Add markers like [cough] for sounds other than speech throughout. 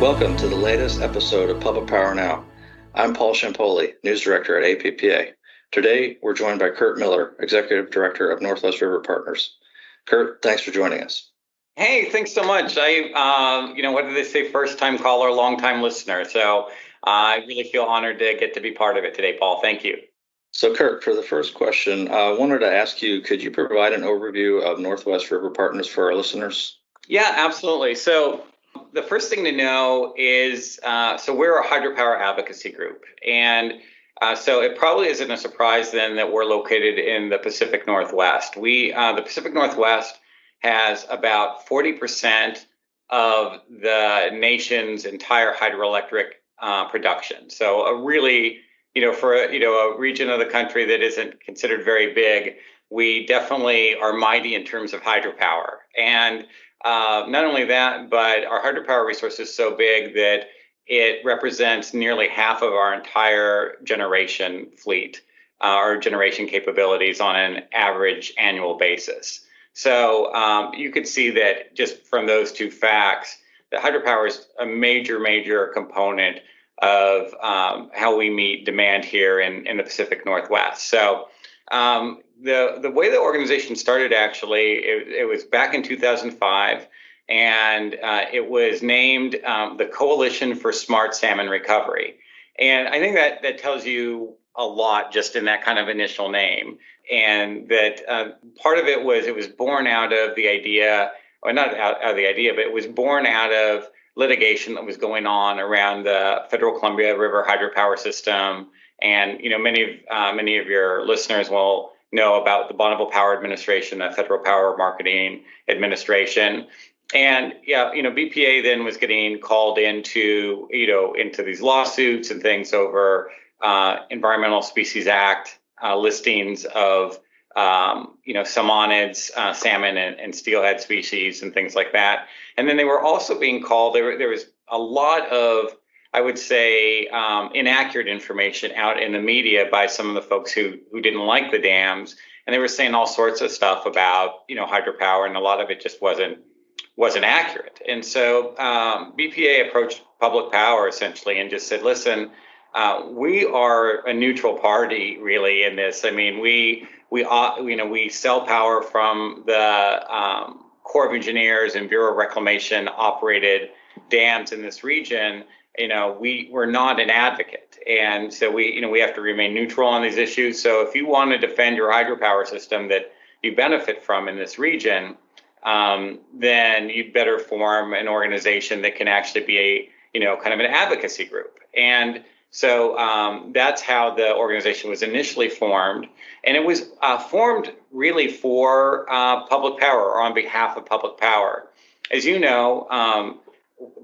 Welcome to the latest episode of Public Power Now. I'm Paul Ciampoli, News Director at APPA. Today, we're joined by Kurt Miller, Executive Director of Northwest River Partners. Kurt, thanks for joining us. Hey, thanks so much. I, uh, you know, what do they say? First time caller, long time listener. So uh, I really feel honored to get to be part of it today, Paul. Thank you. So, Kurt, for the first question, uh, I wanted to ask you could you provide an overview of Northwest River Partners for our listeners? Yeah, absolutely. So, the first thing to know is uh, so we're a hydropower advocacy group. And uh, so it probably isn't a surprise then that we're located in the Pacific Northwest. We, uh, the Pacific Northwest, has about 40% of the nation's entire hydroelectric uh, production. So a really, you know, for a, you know a region of the country that isn't considered very big, we definitely are mighty in terms of hydropower. And uh, not only that, but our hydropower resource is so big that it represents nearly half of our entire generation fleet, uh, our generation capabilities on an average annual basis. So um, you could see that just from those two facts, that hydropower is a major, major component of um, how we meet demand here in, in the Pacific Northwest. So um, the the way the organization started actually it, it was back in 2005 and uh, it was named um, the coalition for smart salmon recovery. And i think that that tells you a lot just in that kind of initial name. And that uh, part of it was it was born out of the idea or not out, out of the idea but it was born out of litigation that was going on around the federal columbia river hydropower system and you know many of uh, many of your listeners will know about the Bonneville Power Administration, the Federal Power Marketing Administration. And yeah, you know, BPA then was getting called into, you know, into these lawsuits and things over uh, Environmental Species Act uh, listings of, um, you know, salmonids, uh, salmon, and, and, steelhead species and things like that. And then they were also being called. There, there was a lot of I would say, um, inaccurate information out in the media by some of the folks who who didn't like the dams, and they were saying all sorts of stuff about you know hydropower, and a lot of it just wasn't wasn't accurate. And so um, BPA approached public power essentially and just said, listen. Uh, we are a neutral party, really, in this. I mean, we we you know we sell power from the um, Corps of Engineers and Bureau of Reclamation operated dams in this region, you know, we we're not an advocate, and so we you know we have to remain neutral on these issues. So if you want to defend your hydropower system that you benefit from in this region, um, then you'd better form an organization that can actually be a you know kind of an advocacy group. And so um, that's how the organization was initially formed. And it was uh, formed really for uh, public power or on behalf of public power. As you know um,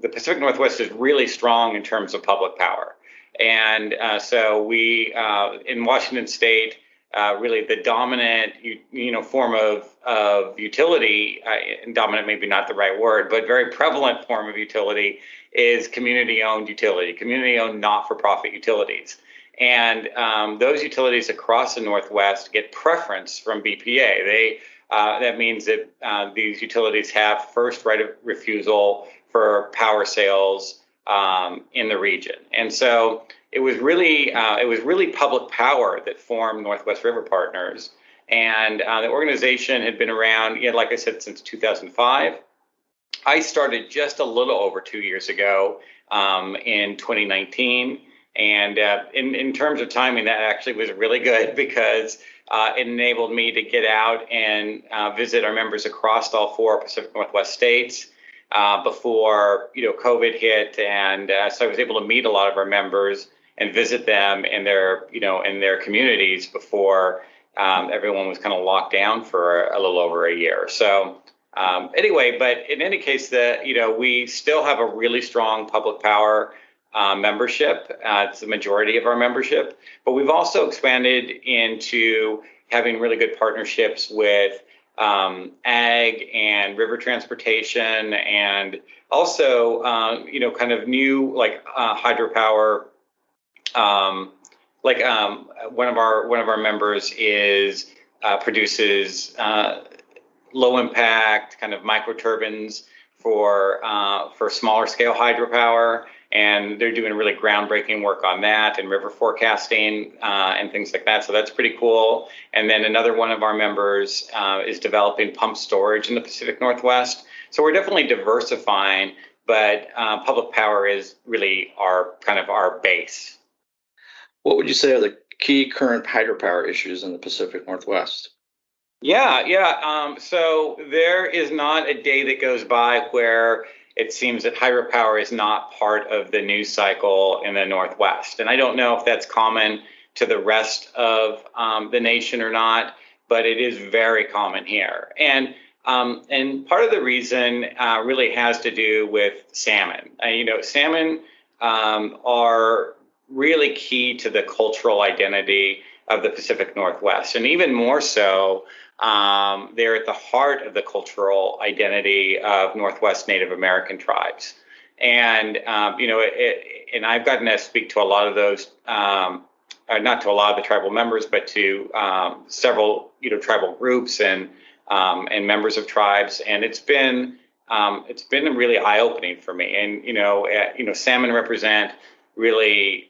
the Pacific Northwest is really strong in terms of public power. And uh, so we, uh, in Washington State, uh, really the dominant, you, you, know, form of, of utility, uh, and dominant maybe not the right word, but very prevalent form of utility is community-owned utility, community-owned not-for-profit utilities. And um, those utilities across the Northwest get preference from BPA. They uh, that means that uh, these utilities have first right of refusal for power sales um, in the region. And so it was really uh, it was really public power that formed Northwest River Partners, and uh, the organization had been around, you know, like I said, since 2005. I started just a little over two years ago um, in 2019. And uh, in, in terms of timing, that actually was really good [laughs] because uh, it enabled me to get out and uh, visit our members across all four Pacific Northwest states uh, before you know COVID hit, and uh, so I was able to meet a lot of our members and visit them in their you know in their communities before um, everyone was kind of locked down for a, little over a year. So. Um, anyway, but in any case, the you know we still have a really strong public power uh, membership. Uh, it's the majority of our membership, but we've also expanded into having really good partnerships with um, ag and river transportation, and also um, you know kind of new like uh, hydropower. Um, like um, one of our one of our members is uh, produces uh, low impact kind of micro turbines for uh, for smaller scale hydropower, and they're doing really groundbreaking work on that and river forecasting uh, and things like that. So that's pretty cool. And then another one of our members uh, is developing pump storage in the Pacific Northwest. So we're definitely diversifying, but uh, public power is really our kind of our base. What would you say are the key current hydropower issues in the Pacific Northwest? Yeah, yeah. Um, so there is not a day that goes by where it seems that hydropower is not part of the news cycle in the Northwest. And I don't know if that's common to the rest of um, the nation or not, but it is very common here. And um, and part of the reason uh, really has to do with salmon. Uh, you know, salmon um, are really key to the cultural identity of the Pacific Northwest, and even more so um, they're at the heart of the cultural identity of Northwest Native American tribes. And, um, you know, it, it, and I've gotten to speak to a lot of those, um, uh, not to a lot of the tribal members, but to um, several, you know, tribal groups and, um, and members of tribes. And it's been, um, it's been really eye opening for me. And, you know, uh, you know, salmon represent really,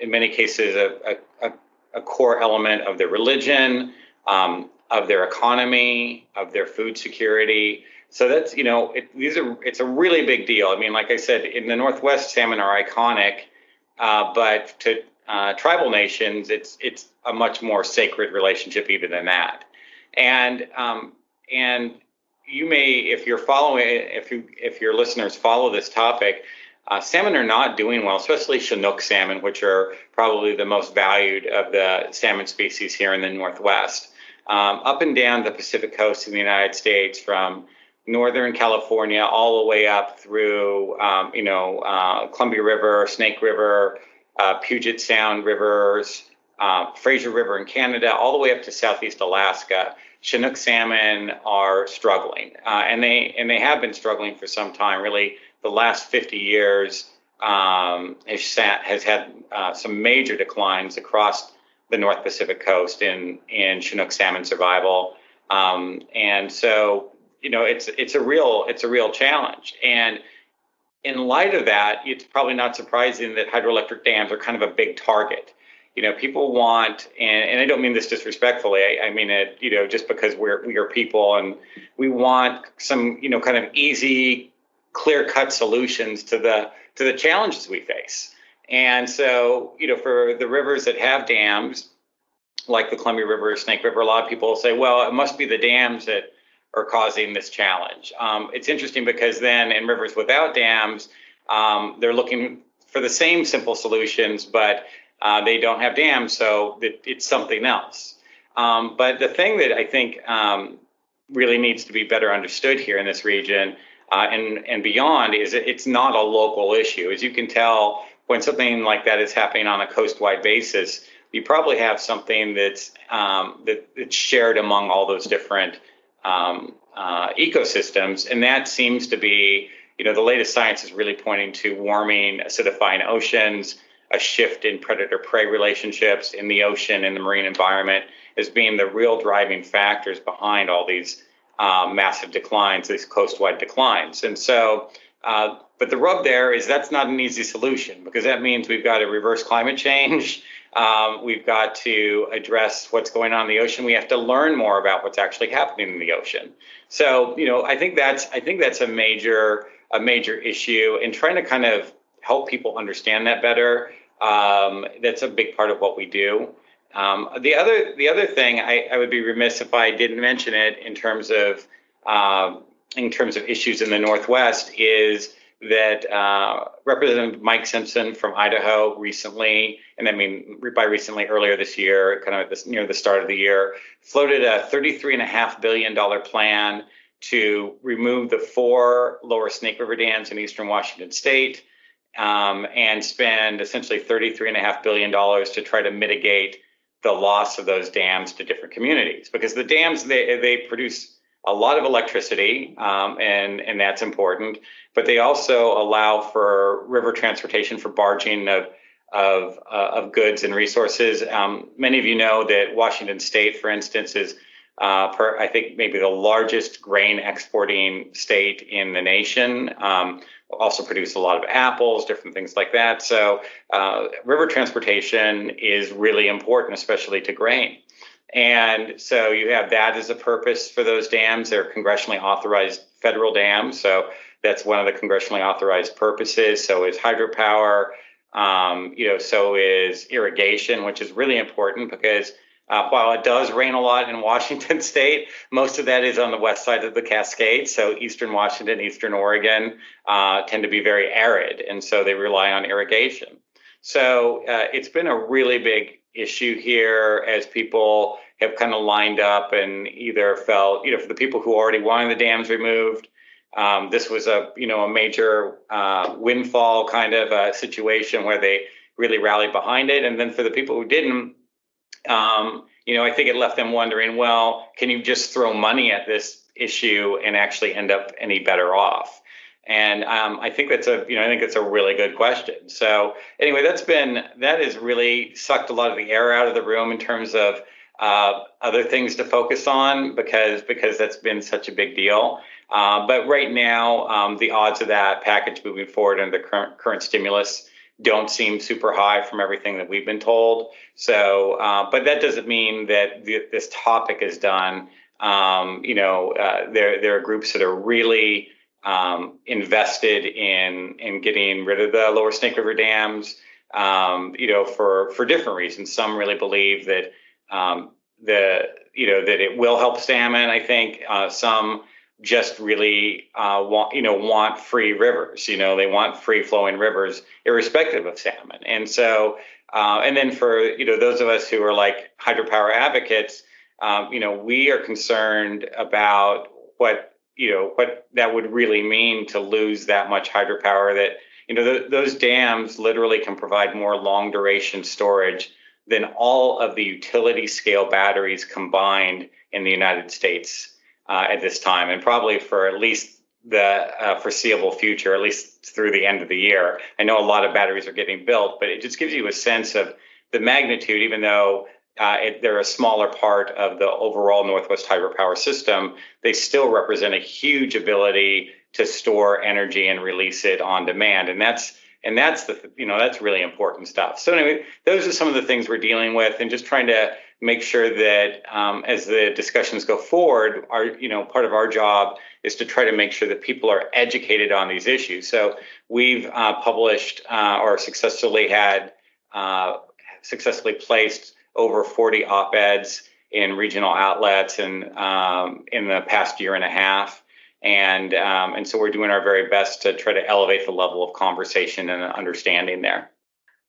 in many cases, a, a, a, core element of their religion, um, of their economy, of their food security. So that's you know it, these are it's a really big deal. I mean, like I said, in the Northwest, salmon are iconic, uh, but to uh, tribal nations, it's it's a much more sacred relationship even than that. And um, and you may, if you're following, if you if your listeners follow this topic, uh, salmon are not doing well, especially Chinook salmon, which are probably the most valued of the salmon species here in the Northwest um, up and down the Pacific coast in the United States from Northern California all the way up through, um, you know, uh, Columbia River, Snake River, uh, Puget Sound rivers, uh, Fraser River in Canada, all the way up to Southeast Alaska. Chinook salmon are struggling, uh, and they and they have been struggling for some time. Really, the last 50 years um, has, has had uh, some major declines across the North Pacific coast in in Chinook salmon survival. Um, and so, you know, it's it's a real it's a real challenge. And in light of that, it's probably not surprising that hydroelectric dams are kind of a big target. You know, people want, and, and I don't mean this disrespectfully. I, I mean it, you know, just because we're we are people and we want some, you know, kind of easy, clear cut solutions to the to the challenges we face. And so, you know, for the rivers that have dams, like the Columbia River, Snake River, a lot of people say, well, it must be the dams that are causing this challenge. Um, it's interesting because then in rivers without dams, um, they're looking for the same simple solutions, but uh, they don't have dams, so it, it's something else. Um, but the thing that I think um, really needs to be better understood here in this region uh, and and beyond is it's not a local issue. As you can tell, when something like that is happening on a coast-wide basis, you probably have something that's um, that, that's shared among all those different um, uh, ecosystems, and that seems to be, you know, the latest science is really pointing to warming, acidifying oceans, a shift in predator-prey relationships in the ocean and the marine environment as being the real driving factors behind all these um, massive declines, these coast-wide declines, and so. Uh, but the rub there is that's not an easy solution because that means we've got to reverse climate change. Um, we've got to address what's going on in the ocean. We have to learn more about what's actually happening in the ocean. So, you know, I think that's I think that's a major a major issue, and trying to kind of help people understand that better. Um, that's a big part of what we do. Um, the other the other thing I, I, would be remiss if I didn't mention it in terms of um, in terms of issues in the Northwest is that uh, Representative Mike Simpson from Idaho recently, and I mean by recently earlier this year, kind of this, near the start of the year, floated a $33.5 billion plan to remove the four lower Snake River dams in eastern Washington state um, and spend essentially $33.5 billion to try to mitigate the loss of those dams to different communities. Because the dams, they, they produce a lot of electricity, um, and and that's important. But they also allow for river transportation for barging of of, uh, of goods and resources. Um, many of you know that Washington State, for instance, is uh, per, I think maybe the largest grain exporting state in the nation. Um, also produce a lot of apples, different things like that. So uh, river transportation is really important, especially to grain. And so you have that as a purpose for those dams. They're congressionally authorized federal dams. So that's one of the congressionally authorized purposes. So is hydropower. Um, you know, so is irrigation, which is really important because uh, while it does rain a lot in [laughs] Washington state, most of that is on the west side of the Cascades. So eastern Washington, eastern Oregon uh, tend to be very arid, and so they rely on irrigation. So uh, it's been a really big issue here as people have kind of lined up and either felt, you know, for the people who already wanted the dams removed, um, this was a, you know, a major uh, windfall kind of a situation where they really rallied behind it. And then for the people who didn't, um, you know, I think it left them wondering, well, can you just throw money at this issue and actually end up any better off? And um, I think that's a, you know, I think it's a really good question. So anyway, that's been that has really sucked a lot of the air out of the room in terms of uh, other things to focus on because because that's been such a big deal. Uh, but right now, um, the odds of that package moving forward under the current current stimulus don't seem super high from everything that we've been told. So, uh, but that doesn't mean that the, this topic is done. Um, you know, uh, there there are groups that are really um, invested in in getting rid of the lower Snake River dams. Um, you know, for for different reasons. Some really believe that um, the you know that it will help salmon. I think uh, some just really uh, want you know want free rivers. You know, they want free flowing rivers, irrespective of salmon. And so, uh, and then for you know those of us who are like hydropower advocates, um, you know, we are concerned about what you know what that would really mean to lose that much hydropower. That you know th- those dams literally can provide more long duration storage than all of the utility scale batteries combined in the United States uh, at this time, and probably for at least the uh, foreseeable future, at least through the end of the year. I know a lot of batteries are getting built, but it just gives you a sense of the magnitude, even though uh, it, they're a smaller part of the overall Northwest hydropower system, they still represent a huge ability to store energy and release it on demand. And that's and that's the you know that's really important stuff. So anyway those are some of the things we're dealing with and just trying to make sure that um, as the discussions go forward our you know part of our job is to try to make sure that people are educated on these issues. So we've uh, published uh, or successfully had uh, successfully placed over 40 op-eds in regional outlets and um, in the past year and a half and um, and so we're doing our very best to try to elevate the level of conversation and understanding there.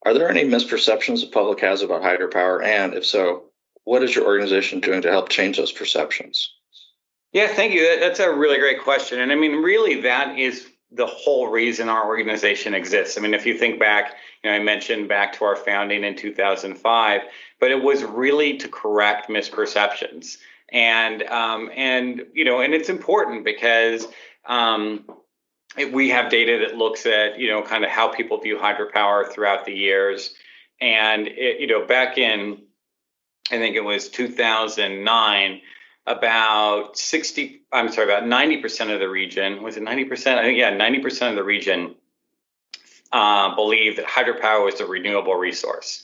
Are there any misperceptions the public has about hydropower, and if so, what is your organization doing to help change those perceptions? Yeah, thank you. That's a really great question, and I mean, really, that is the whole reason our organization exists. I mean, if you think back, you know, I mentioned back to our founding in 2005, but it was really to correct misperceptions. And um, and you know, and it's important because um, we have data that looks at you know kind of how people view hydropower throughout the years, and it, you know, back in I think it was 2009 about 60 i'm sorry about 90% of the region was it 90% i think yeah 90% of the region uh, believed that hydropower was a renewable resource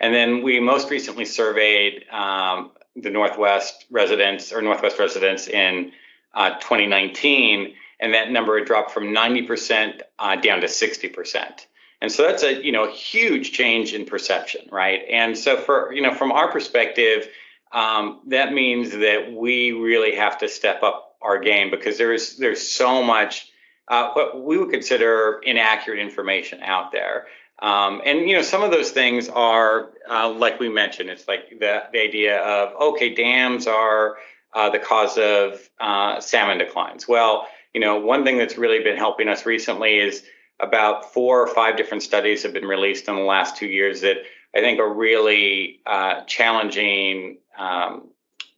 and then we most recently surveyed um, the Northwest residents or Northwest residents in uh, 2019, and that number had dropped from 90% uh, down to 60%. And so that's a you know huge change in perception, right? And so for you know from our perspective, um, that means that we really have to step up our game because there's there's so much uh, what we would consider inaccurate information out there. Um, and you know, some of those things are uh, like we mentioned. It's like the, the idea of okay, dams are uh, the cause of uh, salmon declines. Well, you know, one thing that's really been helping us recently is about four or five different studies have been released in the last two years that I think are really uh, challenging um,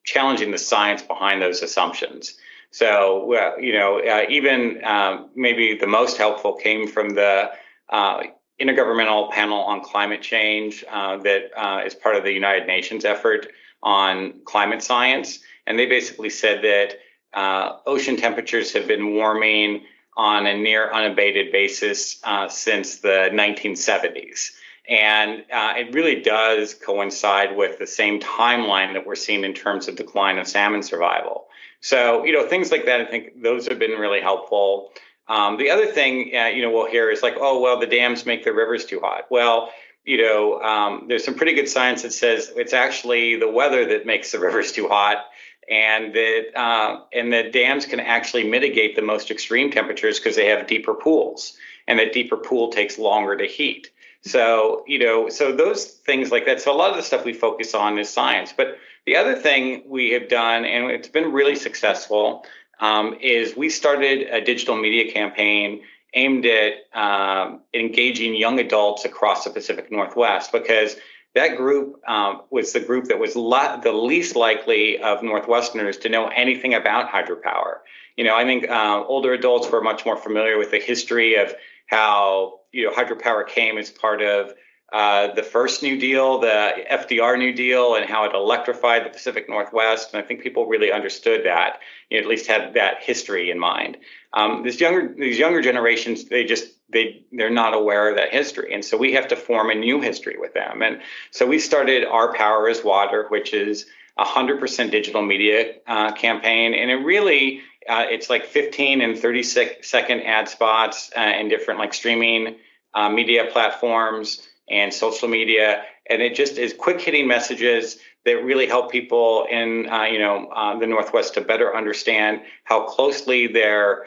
challenging the science behind those assumptions. So, you know, uh, even um, maybe the most helpful came from the uh, intergovernmental panel on climate change uh, that uh, is part of the United Nations effort on climate science, and they basically said that uh, ocean temperatures have been warming on a near unabated basis uh, since the 1970s. And uh, it really does coincide with the same timeline that we're seeing in terms of decline of salmon survival. So, you know, things like that, I think those have been really helpful. Um, the other thing, uh, you know, we'll hear is like, oh, well, the dams make the rivers too hot. Well, you know, um, there's some pretty good science that says it's actually the weather that makes the [laughs] rivers too hot, and that uh, and that dams can actually mitigate the most extreme temperatures because they have deeper pools, and that deeper pool takes longer to heat. So, you know, so those things like that. So a lot of the stuff we focus on is science. But the other thing we have done, and it's been really successful, um, is we started a digital media campaign aimed at um, engaging young adults across the Pacific Northwest because that group um, was the group that was the least likely of Northwesterners to know anything about hydropower. You know, I think uh, older adults were much more familiar with the history of how you know hydropower came as part of uh, the first New Deal, the FDR New Deal, and how it electrified the Pacific Northwest. And I think people really understood that, you know, at least had that history in mind. Um, this younger, these younger generations, they just they they're not aware of that history, and so we have to form a new history with them. And so we started Our Power is Water, which is a hundred percent digital media uh, campaign, and it really uh, it's like 15 and 30 second ad spots uh, in different like streaming uh, media platforms and social media, and it just is quick hitting messages that really help people in uh, you know uh, the Northwest to better understand how closely their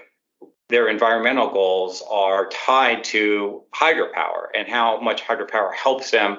their environmental goals are tied to hydropower and how much hydropower helps them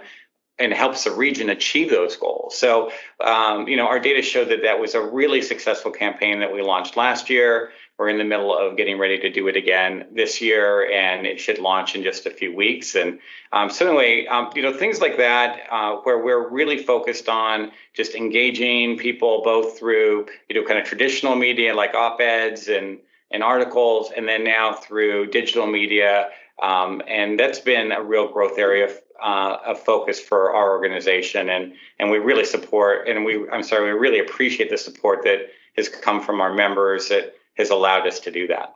and helps the region achieve those goals. So, um, you know, our data showed that that was a really successful campaign that we launched last year. We're in the middle of getting ready to do it again this year, and it should launch in just a few weeks. And um, anyway, um, you know, things like that, uh, where we're really focused on just engaging people both through, you know, kind of traditional media like op-eds and and articles, and then now through digital media. Um, and that's been a real growth area uh, of focus for our organization, and and we really support and we I'm sorry we really appreciate the support that has come from our members that has allowed us to do that.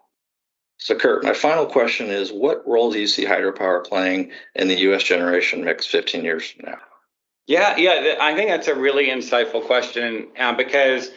So, Kurt, my final question is: What role do you see hydropower playing in the U.S. generation mix 15 years from now? Yeah, yeah, I think that's a really insightful question uh, because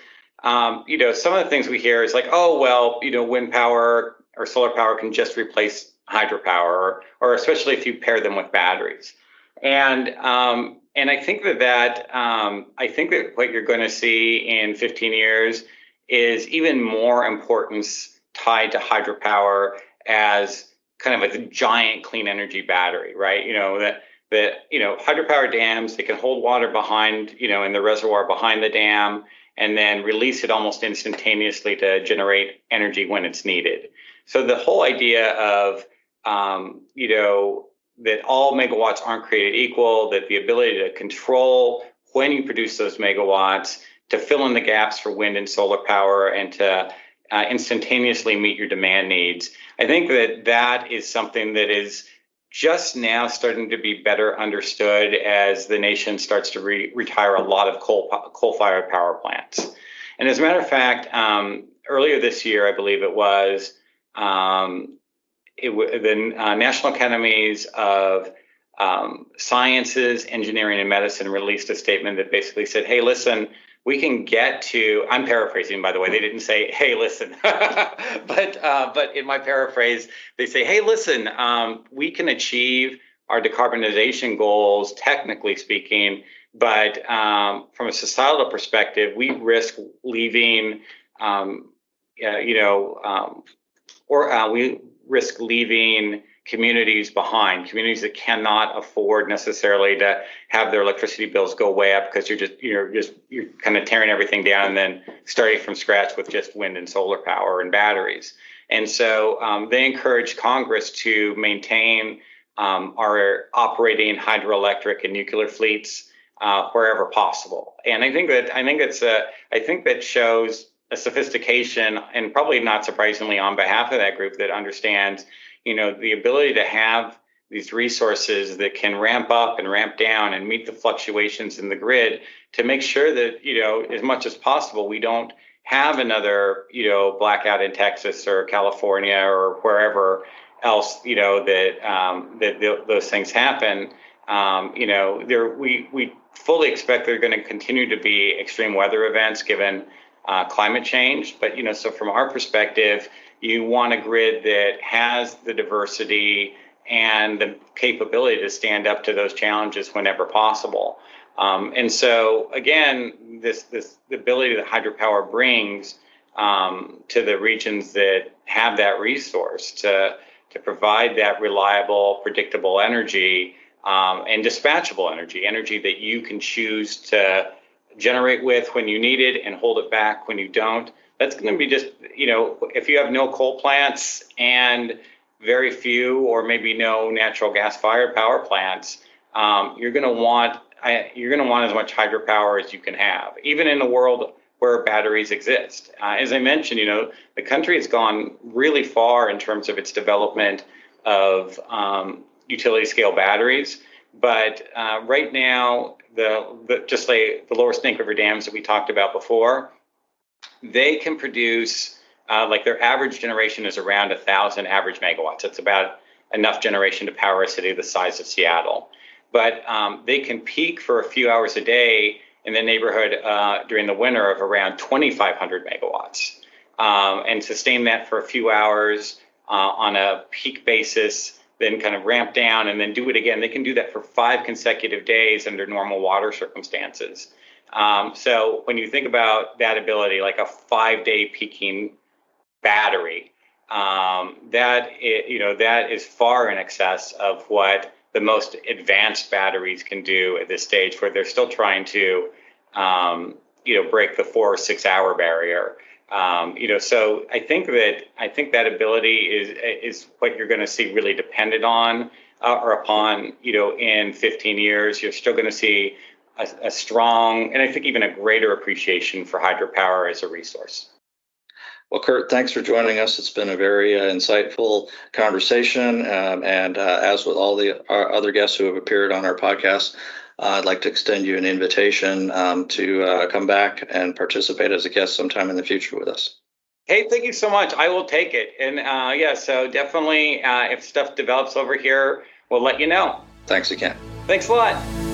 um, you know some of the things we hear is like, oh well, you know, wind power or solar power can just replace hydropower, or, or especially if you pair them with batteries. And um, and I think that that um, I think that what you're going to see in 15 years is even more importance tied to hydropower as kind of a giant clean energy battery, right? You know that that you know hydropower dams they can hold water behind you know in the reservoir behind the dam and then release it almost instantaneously to generate energy when it's needed. So the whole idea of um, you know that all megawatts aren't created equal, that the ability to control when you produce those megawatts, to fill in the gaps for wind and solar power, and to uh, instantaneously meet your demand needs. I think that that is something that is just now starting to be better understood as the nation starts to re- retire a lot of coal coal-fired power plants. And as a matter of fact, um, earlier this year, I believe it was, um, it, the uh, National Academies of um, Sciences, Engineering, and Medicine released a statement that basically said, hey, listen, we can get to i'm paraphrasing by the way they didn't say hey listen. [laughs] But uh, but in my paraphrase they say hey listen um, we can achieve our decarbonization goals technically speaking but um, from a societal perspective we risk leaving um, you know um, or uh, we risk leaving communities behind, communities that cannot afford necessarily to have their electricity bills go way up because you're just you're just you're kind of tearing everything down and then starting from scratch with just wind and solar power and batteries. And so um, they encourage Congress to maintain um, our operating hydroelectric and nuclear fleets uh, wherever possible. And I think that I think it's a I think that shows a sophistication and probably not surprisingly on behalf of that group that understands you know the ability to have these resources that can ramp up and ramp down and meet the fluctuations in the grid to make sure that you know as much as possible we don't have another you know blackout in Texas or California or wherever else you know that um, that th- those things happen. Um, you know, there we we fully expect there are going to continue to be extreme weather events given uh, climate change. But you know, so from our perspective, you want a grid that has the diversity and the capability to stand up to those challenges whenever possible. Um, and so, again, this this the ability that hydropower brings um, to the regions that have that resource to to provide that reliable, predictable energy um, and dispatchable energy, energy that you can choose to generate with when you need it and hold it back when you don't. That's going to be just, you know, if you have no coal plants and very few or maybe no natural gas fired power plants, um, you're going to want you're going to want as much hydropower as you can have, even in a world where batteries exist. Uh, as I mentioned, you know, the country has gone really far in terms of its development of um, utility scale batteries. But uh, right now, the, the, just like the lower Snake River dams that we talked about before, they can produce uh, like their average generation is around a thousand average megawatts. It's about enough generation to power a city the size of Seattle. But um, they can peak for a few hours a day in the neighborhood uh, during the winter of around 2,500 megawatts, um, and sustain that for a few hours uh, on a peak basis then kind of ramp down and then do it again. They can do that for five consecutive days under normal water circumstances. Um, so when you think about that ability, like a five day peaking battery, um, that it, you know that is far in excess of what the most advanced batteries can do at this stage, where they're still trying to um, you know break the four or six hour barrier. Um, you know, so I think that I think that ability is is what you're going to see really dependent on uh, or upon. You know, in 15 years, you're still going to see a, a strong and I think even a greater appreciation for hydropower as a resource. Well, Kurt, thanks for joining us. It's been a very uh, insightful conversation. Um, and uh, as with all the other guests who have appeared on our podcast, uh, I'd like to extend you an invitation um, to uh, come back and participate as a guest sometime in the future with us. Hey, thank you so much. I will take it. And uh, yeah, so definitely, uh, if stuff develops over here, we'll let you know. Thanks again. Thanks a lot.